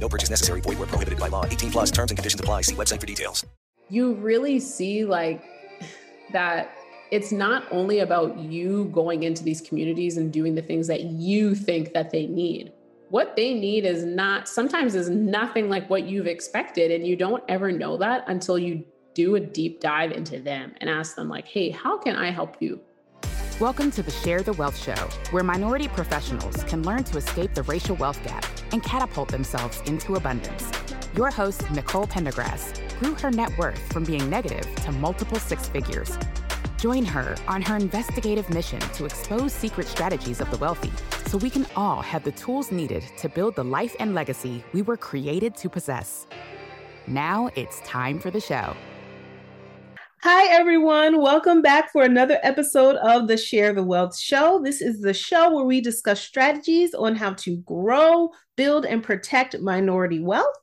No purchase necessary. Void where prohibited by law. 18 plus terms and conditions apply. See website for details. You really see like that it's not only about you going into these communities and doing the things that you think that they need what they need is not sometimes is nothing like what you've expected and you don't ever know that until you do a deep dive into them and ask them like hey how can i help you welcome to the share the wealth show where minority professionals can learn to escape the racial wealth gap and catapult themselves into abundance your host nicole pendergrass grew her net worth from being negative to multiple six figures Join her on her investigative mission to expose secret strategies of the wealthy so we can all have the tools needed to build the life and legacy we were created to possess. Now it's time for the show. Hi, everyone. Welcome back for another episode of the Share the Wealth Show. This is the show where we discuss strategies on how to grow, build, and protect minority wealth.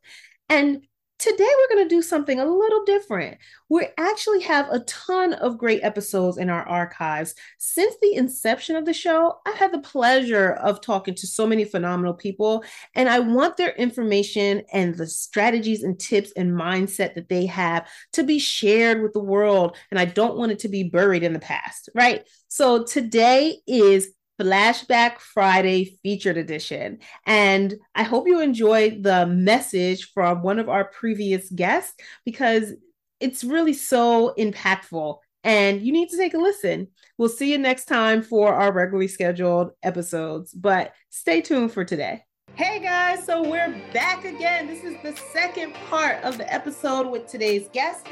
And Today, we're going to do something a little different. We actually have a ton of great episodes in our archives. Since the inception of the show, I've had the pleasure of talking to so many phenomenal people, and I want their information and the strategies and tips and mindset that they have to be shared with the world. And I don't want it to be buried in the past, right? So today is Flashback Friday featured edition. And I hope you enjoyed the message from one of our previous guests because it's really so impactful and you need to take a listen. We'll see you next time for our regularly scheduled episodes, but stay tuned for today. Hey guys, so we're back again. This is the second part of the episode with today's guest.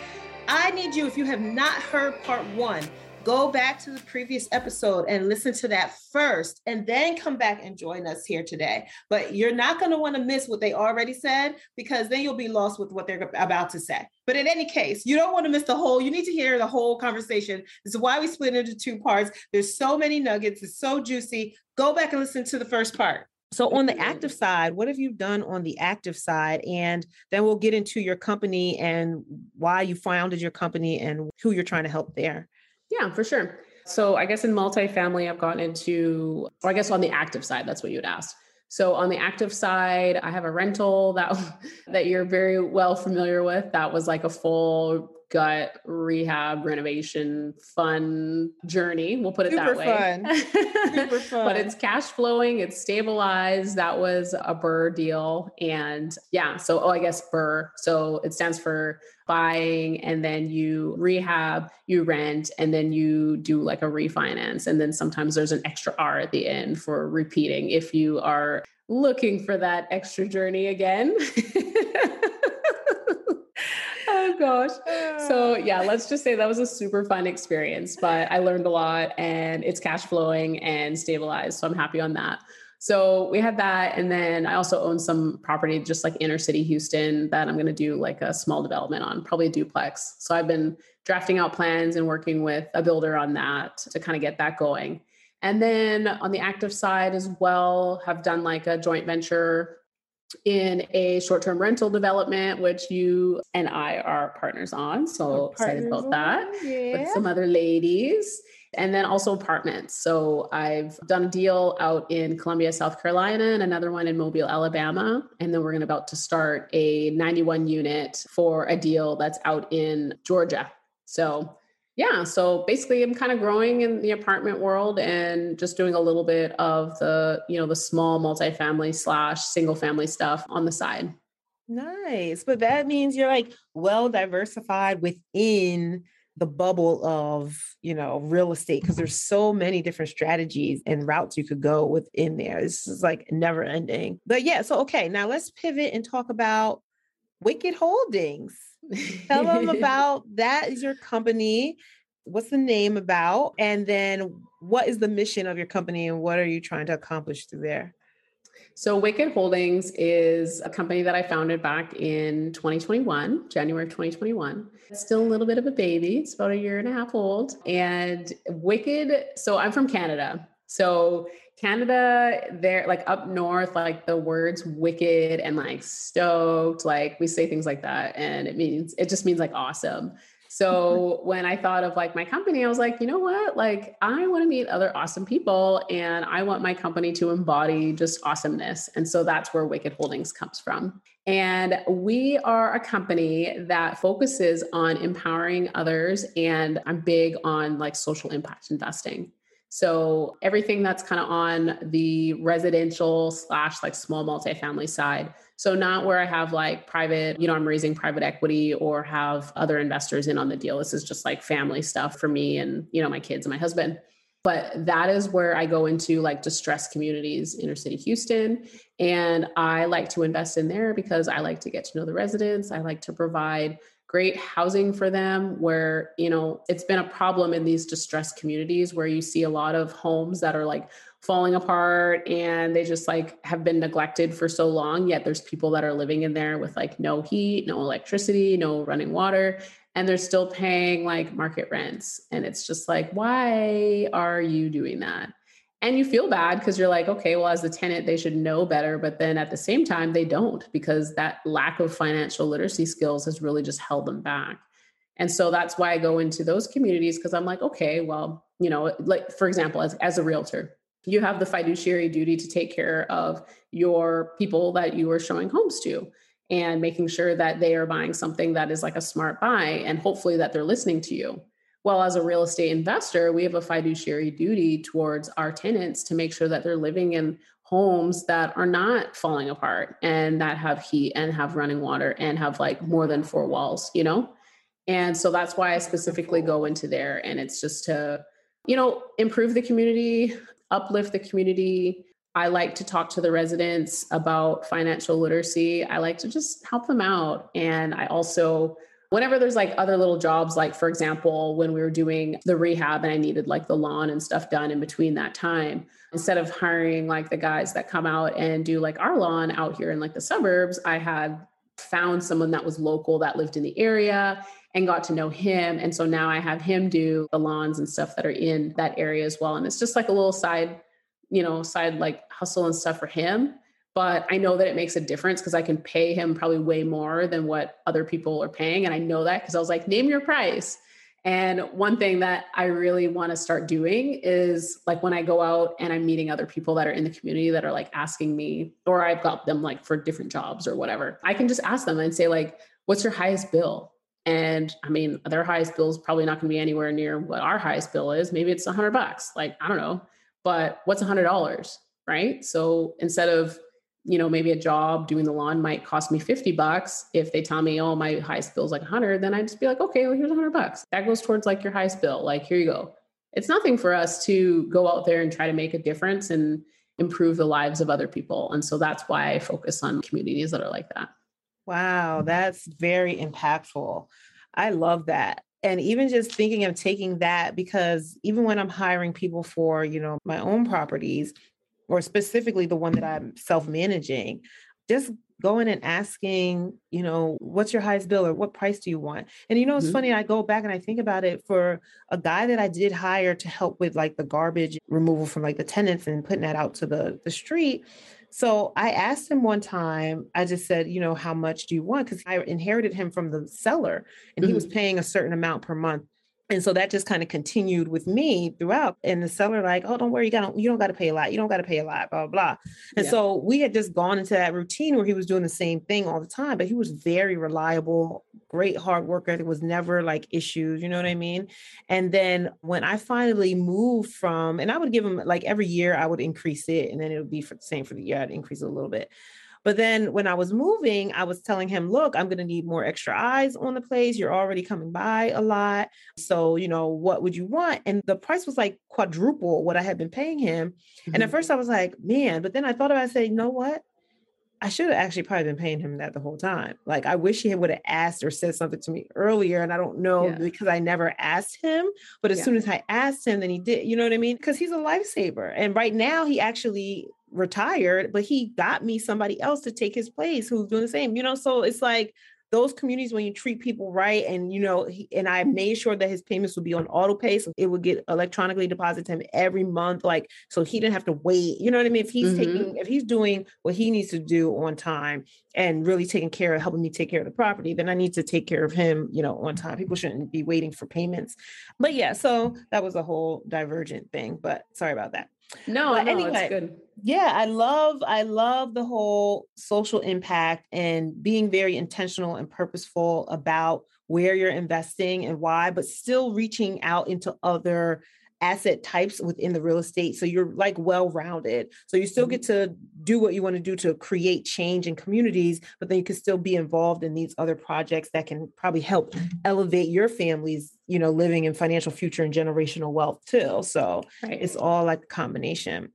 I need you, if you have not heard part one, go back to the previous episode and listen to that first, and then come back and join us here today. But you're not going to want to miss what they already said because then you'll be lost with what they're about to say. But in any case, you don't want to miss the whole, you need to hear the whole conversation. This is why we split into two parts. There's so many nuggets, it's so juicy. Go back and listen to the first part. So, on the active side, what have you done on the active side? And then we'll get into your company and why you founded your company and who you're trying to help there. Yeah, for sure. So I guess in multifamily, I've gotten into, or I guess on the active side, that's what you would ask. So on the active side, I have a rental that that you're very well familiar with. That was like a full gut rehab renovation fun journey. We'll put it Super that way. Fun. Super fun. but it's cash flowing, it's stabilized. That was a BRRRR deal. And yeah, so oh, I guess BRRRR. So it stands for buying and then you rehab, you rent, and then you do like a refinance. And then sometimes there's an extra R at the end for repeating if you are looking for that extra journey again. gosh. So ah. yeah, let's just say that was a super fun experience, but I learned a lot and it's cash flowing and stabilized. So I'm happy on that. So we had that. And then I also own some property just like inner city Houston that I'm going to do like a small development on, probably a duplex. So I've been drafting out plans and working with a builder on that to kind of get that going. And then on the active side as well, have done like a joint venture in a short-term rental development, which you and I are partners on. So excited about that yeah. with some other ladies. And then also apartments. So I've done a deal out in Columbia, South Carolina, and another one in Mobile, Alabama. And then we're going to about to start a 91 unit for a deal that's out in Georgia. So yeah, so basically I'm kind of growing in the apartment world and just doing a little bit of the, you know, the small multifamily slash single family stuff on the side. Nice. But that means you're like well diversified within the bubble of, you know, real estate because there's so many different strategies and routes you could go within there. This is like never ending. But yeah, so okay, now let's pivot and talk about Wicked Holdings. Tell them about that is your company. What's the name about? And then what is the mission of your company and what are you trying to accomplish through there? So, Wicked Holdings is a company that I founded back in 2021, January of 2021. It's still a little bit of a baby. It's about a year and a half old. And Wicked, so I'm from Canada. So, Canada, there, like up north, like the words wicked and like stoked, like we say things like that. And it means, it just means like awesome. So when I thought of like my company, I was like, you know what? Like, I want to meet other awesome people and I want my company to embody just awesomeness. And so that's where Wicked Holdings comes from. And we are a company that focuses on empowering others. And I'm big on like social impact investing. So everything that's kind of on the residential slash like small multifamily side. So not where I have like private, you know, I'm raising private equity or have other investors in on the deal. This is just like family stuff for me and, you know, my kids and my husband. But that is where I go into like distressed communities, inner city Houston. And I like to invest in there because I like to get to know the residents. I like to provide great housing for them where you know it's been a problem in these distressed communities where you see a lot of homes that are like falling apart and they just like have been neglected for so long yet there's people that are living in there with like no heat no electricity no running water and they're still paying like market rents. And it's just like why are you doing that and you feel bad because you're like okay well as the tenant they should know better but then at the same time they don't because that lack of financial literacy skills has really just held them back. And so that's why i go into those communities because i'm like okay well you know like for example as, as a realtor you have the fiduciary duty to take care of your people that you are showing homes to and making sure that they are buying something that is like a smart buy and hopefully that they're listening to you well, as a real estate investor, we have a fiduciary duty towards our tenants to make sure that they're living in homes that are not falling apart and that have heat and have running water and have like more than four walls, you know? And so that's why I specifically go into there. And it's just to, you know, improve the community, uplift the community. I like to talk to the residents about financial literacy. I like to just help them out. And I also, whenever there's like other little jobs, like for example, when we were doing the rehab and I needed like the lawn and stuff done in between that time, instead of hiring like the guys that come out and do like our lawn out here in like the suburbs, I had found someone that was local that lived in the area and got to know him. And so now I have him do the lawns and stuff that are in that area as well. And it's just like a little side, you know, side like hustle and stuff for him but I know that it makes a difference because I can pay him probably way more than what other people are paying. And I know that because I was like, name your price. And one thing that I really want to start doing is like when I go out and I'm meeting other people that are in the community that are like asking me, or I've got them like for different jobs or whatever, I can just ask them and say, like, what's your highest bill? And I mean, their highest bill is probably not going to be anywhere near what our highest bill is. Maybe it's a hundred bucks. Like, I don't know, but what's a hundred dollars? Right. So instead of you know, maybe a job doing the lawn might cost me 50 bucks. If they tell me, oh, my highest bill is like 100, then I'd just be like, okay, well, here's 100 bucks. That goes towards like your highest bill. Like, here you go. It's nothing for us to go out there and try to make a difference and improve the lives of other people. And so that's why I focus on communities that are like that. Wow, that's very impactful. I love that. And even just thinking of taking that because even when I'm hiring people for, you know, my own properties, or specifically the one that I'm self managing, just going and asking, you know, what's your highest bill or what price do you want? And you know, it's mm-hmm. funny, I go back and I think about it for a guy that I did hire to help with like the garbage removal from like the tenants and putting that out to the, the street. So I asked him one time, I just said, you know, how much do you want? Because I inherited him from the seller and mm-hmm. he was mm-hmm. paying a certain amount per month and so that just kind of continued with me throughout. And the seller, like, oh, don't worry, you got you don't got to pay a lot. You don't got to pay a lot, blah, blah, blah. And yeah. so we had just gone into that routine where he was doing the same thing all the time, but he was very reliable, great hard worker. There was never like issues, you know what I mean? And then when I finally moved from, and I would give him like every year, I would increase it, and then it would be for the same for the year, I'd increase it a little bit. But then when I was moving, I was telling him, look, I'm going to need more extra eyes on the place. You're already coming by a lot. So, you know, what would you want? And the price was like quadruple what I had been paying him. Mm-hmm. And at mm-hmm. first I was like, man, but then I thought about saying, you know what? I should have actually probably been paying him that the whole time. Like I wish he would have asked or said something to me earlier. And I don't know yeah. because I never asked him. But as yeah. soon as I asked him, then he did, you know what I mean? Because he's a lifesaver. And right now he actually retired, but he got me somebody else to take his place who's doing the same, you know. So it's like those communities when you treat people right and you know he, and i made sure that his payments would be on auto pay so it would get electronically deposited to him every month like so he didn't have to wait you know what i mean if he's mm-hmm. taking if he's doing what he needs to do on time and really taking care of helping me take care of the property then i need to take care of him you know on time people shouldn't be waiting for payments but yeah so that was a whole divergent thing but sorry about that no, but no, anyway, good. Yeah, I love I love the whole social impact and being very intentional and purposeful about where you're investing and why, but still reaching out into other asset types within the real estate. So you're like well rounded. So you still get mm-hmm. to do what you want to do to create change in communities, but then you can still be involved in these other projects that can probably help mm-hmm. elevate your family's, you know, living in financial future and generational wealth too. So right. it's all like a combination.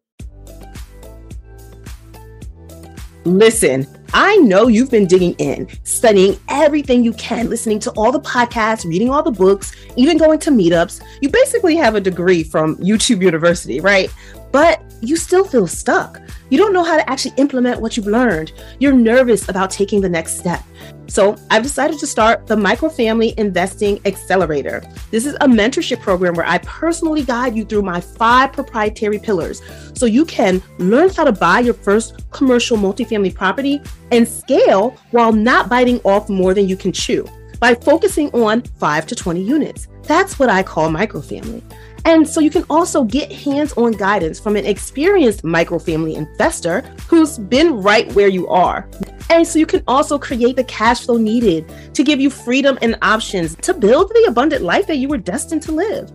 Listen, I know you've been digging in, studying everything you can, listening to all the podcasts, reading all the books, even going to meetups. You basically have a degree from YouTube University, right? But you still feel stuck. You don't know how to actually implement what you've learned. You're nervous about taking the next step. So I've decided to start the Microfamily Investing Accelerator. This is a mentorship program where I personally guide you through my five proprietary pillars so you can learn how to buy your first commercial multifamily property and scale while not biting off more than you can chew by focusing on 5 to 20 units. That's what I call microfamily. And so you can also get hands on guidance from an experienced microfamily investor who's been right where you are. And so you can also create the cash flow needed to give you freedom and options to build the abundant life that you were destined to live.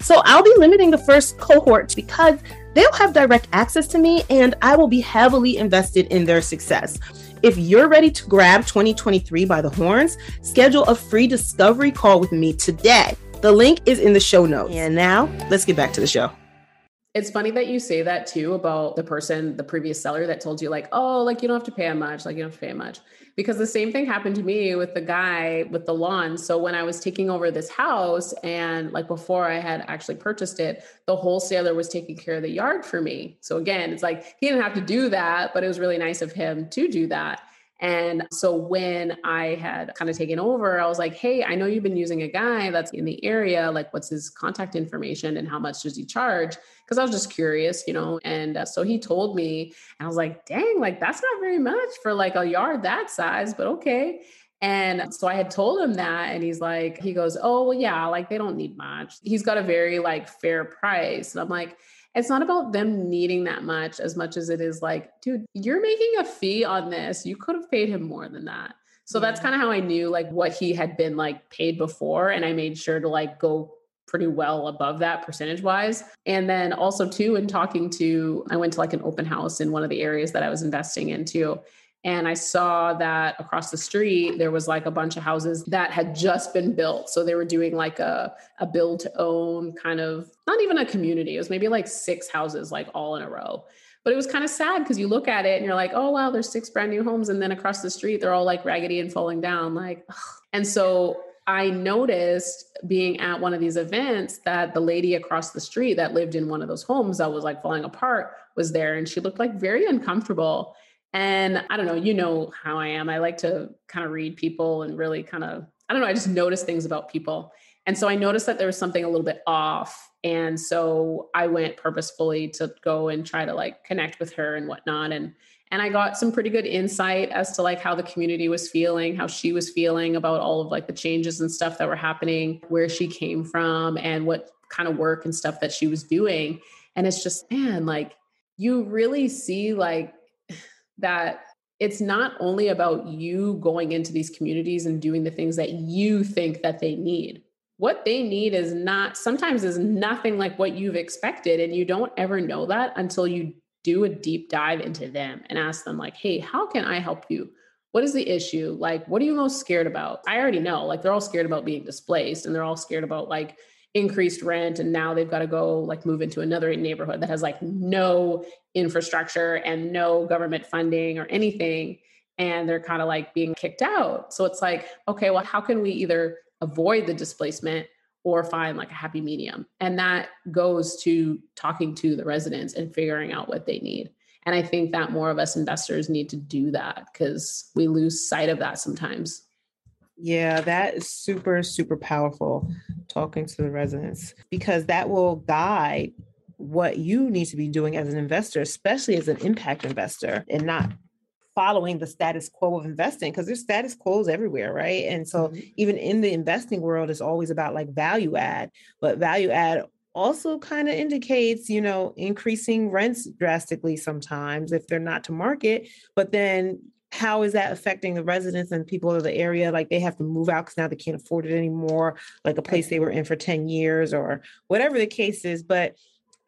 So I'll be limiting the first cohort because they'll have direct access to me and I will be heavily invested in their success. If you're ready to grab 2023 by the horns, schedule a free discovery call with me today. The link is in the show notes. And now let's get back to the show. It's funny that you say that too about the person, the previous seller that told you, like, oh, like you don't have to pay much, like you don't have to pay much. Because the same thing happened to me with the guy with the lawn. So when I was taking over this house and like before I had actually purchased it, the wholesaler was taking care of the yard for me. So again, it's like he didn't have to do that, but it was really nice of him to do that. And so when I had kind of taken over, I was like, hey, I know you've been using a guy that's in the area. Like, what's his contact information and how much does he charge? Because I was just curious, you know. And uh, so he told me, and I was like, dang, like that's not very much for like a yard that size, but okay. And so I had told him that, and he's like, he goes, oh, well, yeah, like they don't need much. He's got a very like fair price. And I'm like, it's not about them needing that much as much as it is like, dude, you're making a fee on this. You could have paid him more than that. So yeah. that's kind of how I knew like what he had been like paid before. And I made sure to like go pretty well above that percentage wise. And then also too, in talking to, I went to like an open house in one of the areas that I was investing into and I saw that across the street there was like a bunch of houses that had just been built. So they were doing like a a build to own kind of not even a community. It was maybe like six houses like all in a row. But it was kind of sad because you look at it and you're like, oh wow, there's six brand new homes, and then across the street they're all like raggedy and falling down. Like, ugh. and so I noticed being at one of these events that the lady across the street that lived in one of those homes that was like falling apart was there, and she looked like very uncomfortable. And I don't know, you know how I am. I like to kind of read people and really kind of, I don't know, I just notice things about people. And so I noticed that there was something a little bit off. And so I went purposefully to go and try to like connect with her and whatnot. And and I got some pretty good insight as to like how the community was feeling, how she was feeling about all of like the changes and stuff that were happening, where she came from, and what kind of work and stuff that she was doing. And it's just, man, like you really see like that it's not only about you going into these communities and doing the things that you think that they need what they need is not sometimes is nothing like what you've expected and you don't ever know that until you do a deep dive into them and ask them like, "Hey, how can I help you? What is the issue? Like, what are you most scared about?" I already know, like they're all scared about being displaced and they're all scared about like increased rent and now they've got to go like move into another neighborhood that has like no infrastructure and no government funding or anything and they're kind of like being kicked out. So it's like okay well how can we either avoid the displacement or find like a happy medium? And that goes to talking to the residents and figuring out what they need. And i think that more of us investors need to do that because we lose sight of that sometimes yeah, that is super, super powerful talking to the residents because that will guide what you need to be doing as an investor, especially as an impact investor, and not following the status quo of investing because there's status quos everywhere, right? And so mm-hmm. even in the investing world, it's always about like value add, but value add also kind of indicates, you know, increasing rents drastically sometimes if they're not to market, but then how is that affecting the residents and people of the area? Like they have to move out because now they can't afford it anymore, like a place they were in for 10 years or whatever the case is. But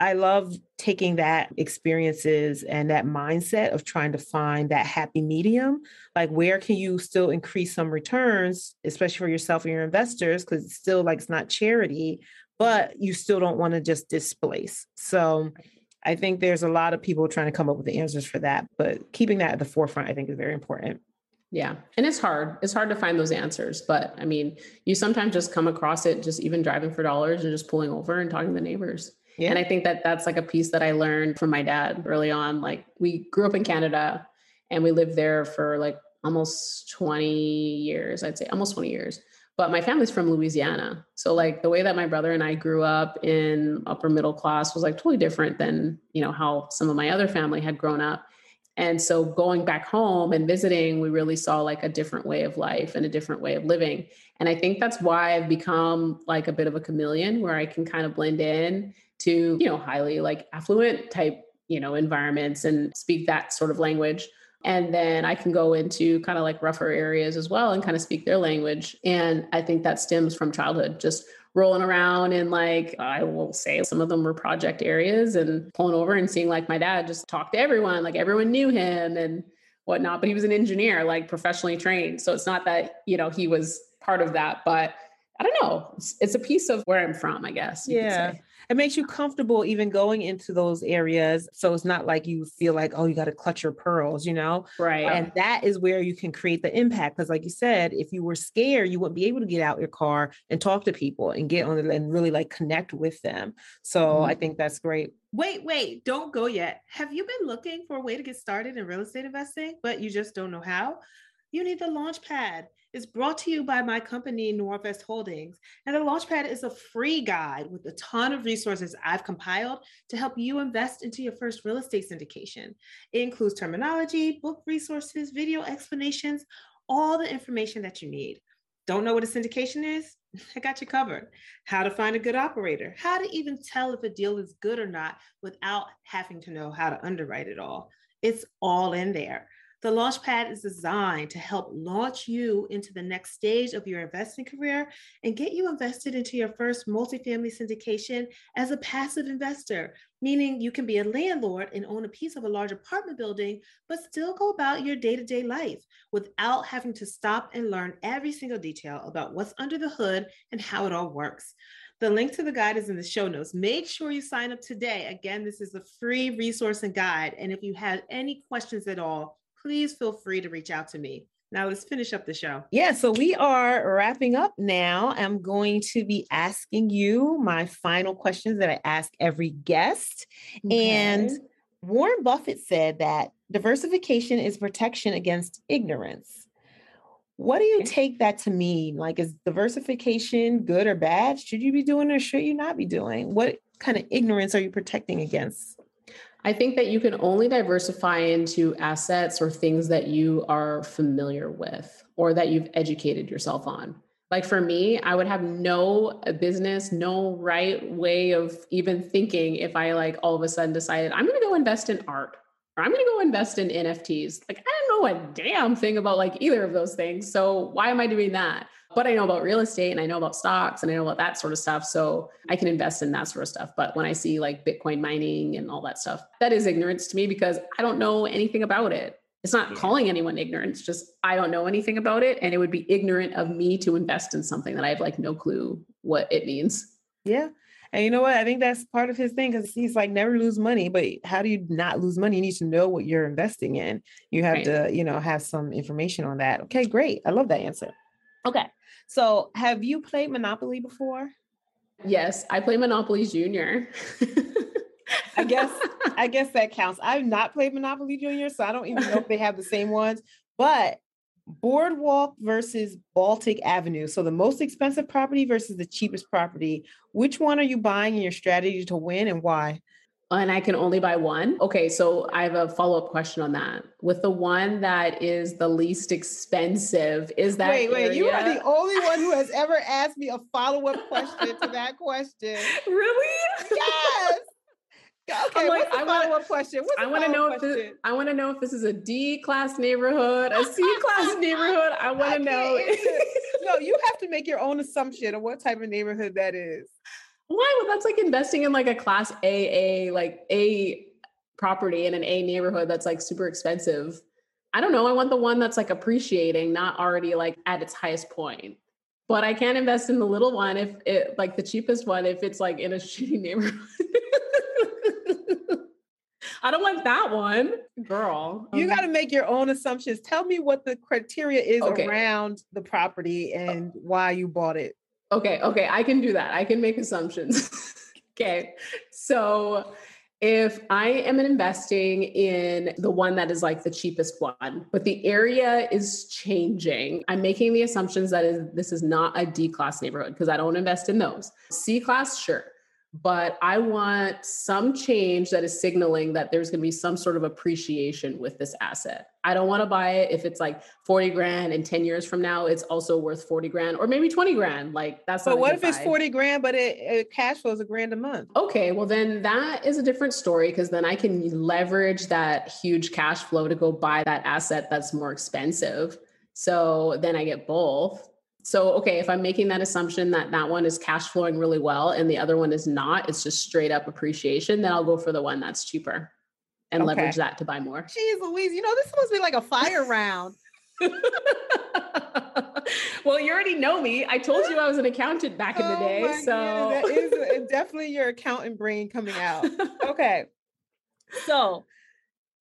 I love taking that experiences and that mindset of trying to find that happy medium. Like, where can you still increase some returns, especially for yourself and your investors? Because it's still like it's not charity, but you still don't want to just displace. So, I think there's a lot of people trying to come up with the answers for that, but keeping that at the forefront, I think, is very important. Yeah. And it's hard. It's hard to find those answers. But I mean, you sometimes just come across it just even driving for dollars and just pulling over and talking to the neighbors. Yeah. And I think that that's like a piece that I learned from my dad early on. Like we grew up in Canada and we lived there for like almost 20 years, I'd say almost 20 years but my family's from Louisiana. So like the way that my brother and I grew up in upper middle class was like totally different than, you know, how some of my other family had grown up. And so going back home and visiting, we really saw like a different way of life and a different way of living. And I think that's why I've become like a bit of a chameleon where I can kind of blend in to, you know, highly like affluent type, you know, environments and speak that sort of language and then I can go into kind of like rougher areas as well and kind of speak their language. And I think that stems from childhood, just rolling around and like, I will say some of them were project areas and pulling over and seeing like my dad just talk to everyone, like everyone knew him and whatnot. But he was an engineer, like professionally trained. So it's not that, you know, he was part of that, but I don't know. It's, it's a piece of where I'm from, I guess. yeah it makes you comfortable even going into those areas. So it's not like you feel like, oh, you got to clutch your pearls, you know? Right. And that is where you can create the impact. Because, like you said, if you were scared, you wouldn't be able to get out your car and talk to people and get on and really like connect with them. So mm-hmm. I think that's great. Wait, wait, don't go yet. Have you been looking for a way to get started in real estate investing, but you just don't know how? You need the Launchpad It's brought to you by my company, Noirvest Holdings. And the Launchpad is a free guide with a ton of resources I've compiled to help you invest into your first real estate syndication. It includes terminology, book resources, video explanations, all the information that you need. Don't know what a syndication is? I got you covered. How to find a good operator, how to even tell if a deal is good or not without having to know how to underwrite it all. It's all in there. The Launchpad is designed to help launch you into the next stage of your investing career and get you invested into your first multifamily syndication as a passive investor, meaning you can be a landlord and own a piece of a large apartment building, but still go about your day to day life without having to stop and learn every single detail about what's under the hood and how it all works. The link to the guide is in the show notes. Make sure you sign up today. Again, this is a free resource and guide. And if you have any questions at all, please feel free to reach out to me. Now let's finish up the show. Yeah, so we are wrapping up now. I'm going to be asking you my final questions that I ask every guest. Okay. And Warren Buffett said that diversification is protection against ignorance. What do you take that to mean? Like, is diversification good or bad? Should you be doing or should you not be doing? What kind of ignorance are you protecting against? I think that you can only diversify into assets or things that you are familiar with or that you've educated yourself on. Like for me, I would have no business, no right way of even thinking if I like all of a sudden decided I'm going to go invest in art or I'm going to go invest in NFTs. Like I don't know a damn thing about like either of those things. So why am I doing that? But I know about real estate and I know about stocks and I know about that sort of stuff. So I can invest in that sort of stuff. But when I see like Bitcoin mining and all that stuff, that is ignorance to me because I don't know anything about it. It's not yeah. calling anyone ignorant. It's just I don't know anything about it. And it would be ignorant of me to invest in something that I have like no clue what it means. Yeah. And you know what? I think that's part of his thing because he's like never lose money. But how do you not lose money? You need to know what you're investing in. You have right. to, you know, have some information on that. Okay, great. I love that answer. Okay. So have you played Monopoly before? Yes, I play Monopoly Junior. I guess I guess that counts. I've not played Monopoly Junior, so I don't even know if they have the same ones. But Boardwalk versus Baltic Avenue. So the most expensive property versus the cheapest property. Which one are you buying in your strategy to win and why? And I can only buy one. Okay, so I have a follow up question on that. With the one that is the least expensive, is that wait, wait? Area... You are the only one who has ever asked me a follow up question to that question. Really? Yes. Okay, like, I want one question. What's I want to know question? if this, I want to know if this is a D class neighborhood, a C class neighborhood. I want to know. no, you have to make your own assumption of what type of neighborhood that is. Why? Well, that's like investing in like a class A, A like A property in an A neighborhood that's like super expensive. I don't know. I want the one that's like appreciating, not already like at its highest point. But I can't invest in the little one if it like the cheapest one if it's like in a shitty neighborhood. I don't want that one, girl. You um got to make your own assumptions. Tell me what the criteria is okay. around the property uh and why you bought it. Okay, okay, I can do that. I can make assumptions. okay. So if I am investing in the one that is like the cheapest one, but the area is changing, I'm making the assumptions that is this is not a D class neighborhood because I don't invest in those. C class, sure but I want some change that is signaling that there's going to be some sort of appreciation with this asset. I don't want to buy it if it's like 40 grand and 10 years from now, it's also worth 40 grand or maybe 20 grand. Like that's But what if buy. it's 40 grand, but it, it cash flows a grand a month? Okay. Well, then that is a different story because then I can leverage that huge cash flow to go buy that asset that's more expensive. So then I get both so, okay, if I'm making that assumption that that one is cash flowing really well and the other one is not, it's just straight up appreciation, then I'll go for the one that's cheaper and okay. leverage that to buy more. Jeez Louise, you know, this must be like a fire round. well, you already know me. I told you I was an accountant back in the oh day. so that is uh, definitely your accountant brain coming out. Okay. So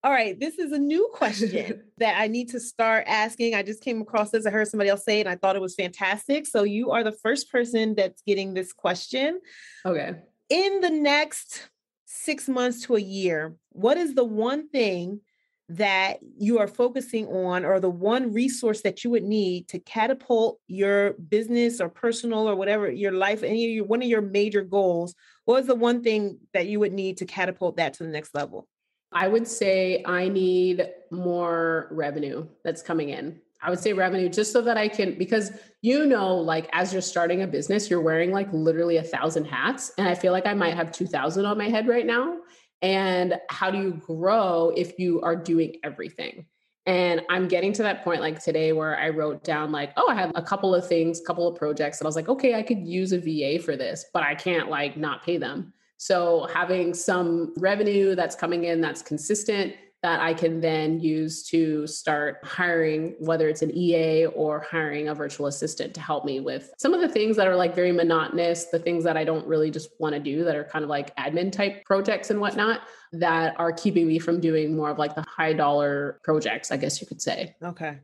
all right, this is a new question that I need to start asking. I just came across this. I heard somebody else say it and I thought it was fantastic. So you are the first person that's getting this question. Okay. In the next six months to a year, what is the one thing that you are focusing on or the one resource that you would need to catapult your business or personal or whatever your life any of your one of your major goals what is the one thing that you would need to catapult that to the next level I would say I need more revenue that's coming in. I would say revenue just so that I can, because you know, like as you're starting a business, you're wearing like literally a thousand hats. And I feel like I might have 2000 on my head right now. And how do you grow if you are doing everything? And I'm getting to that point like today where I wrote down, like, oh, I have a couple of things, couple of projects. And I was like, okay, I could use a VA for this, but I can't like not pay them. So having some revenue that's coming in that's consistent that I can then use to start hiring, whether it's an EA or hiring a virtual assistant to help me with some of the things that are like very monotonous, the things that I don't really just want to do that are kind of like admin type projects and whatnot that are keeping me from doing more of like the high dollar projects, I guess you could say. Okay.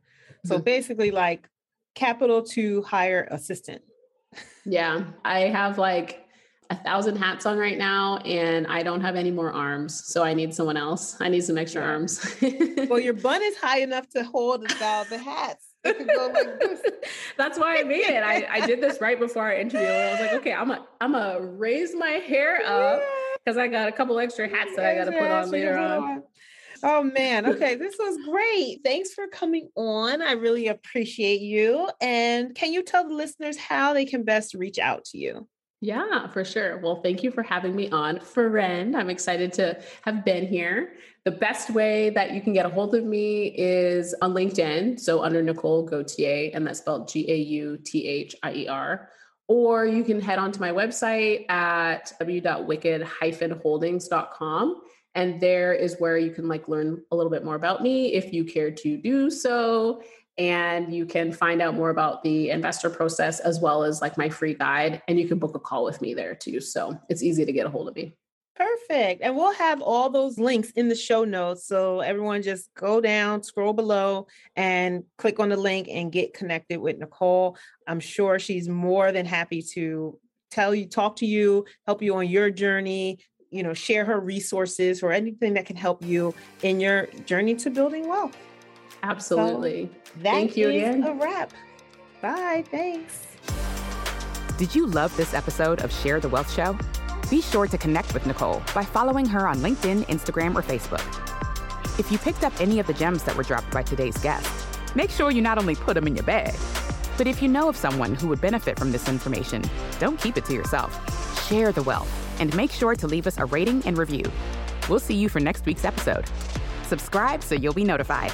So mm-hmm. basically, like capital to hire assistant. Yeah. I have like, a thousand hats on right now and I don't have any more arms. So I need someone else. I need some extra yeah. arms. well, your bun is high enough to hold the, the hats. Like That's why I made it. I, I did this right before our interview. I was like, okay, I'm gonna I'm gonna raise my hair up because I got a couple extra hats that I gotta put on later on. Oh man. Okay. This was great. Thanks for coming on. I really appreciate you. And can you tell the listeners how they can best reach out to you? Yeah, for sure. Well, thank you for having me on, friend. I'm excited to have been here. The best way that you can get a hold of me is on LinkedIn. So under Nicole Gauthier, and that's spelled G A U T H I E R. Or you can head on to my website at w.wicked-holdings.com. And there is where you can like learn a little bit more about me if you care to do so and you can find out more about the investor process as well as like my free guide and you can book a call with me there too. So it's easy to get a hold of me. Perfect. And we'll have all those links in the show notes. So everyone just go down scroll below and click on the link and get connected with nicole. I'm sure she's more than happy to tell you talk to you help you on your journey you know share her resources or anything that can help you in your journey to building wealth Absolutely. So Thank you again. a wrap. Bye. Thanks. Did you love this episode of Share the Wealth Show? Be sure to connect with Nicole by following her on LinkedIn, Instagram, or Facebook. If you picked up any of the gems that were dropped by today's guest, make sure you not only put them in your bag, but if you know of someone who would benefit from this information, don't keep it to yourself. Share the wealth and make sure to leave us a rating and review. We'll see you for next week's episode. Subscribe so you'll be notified.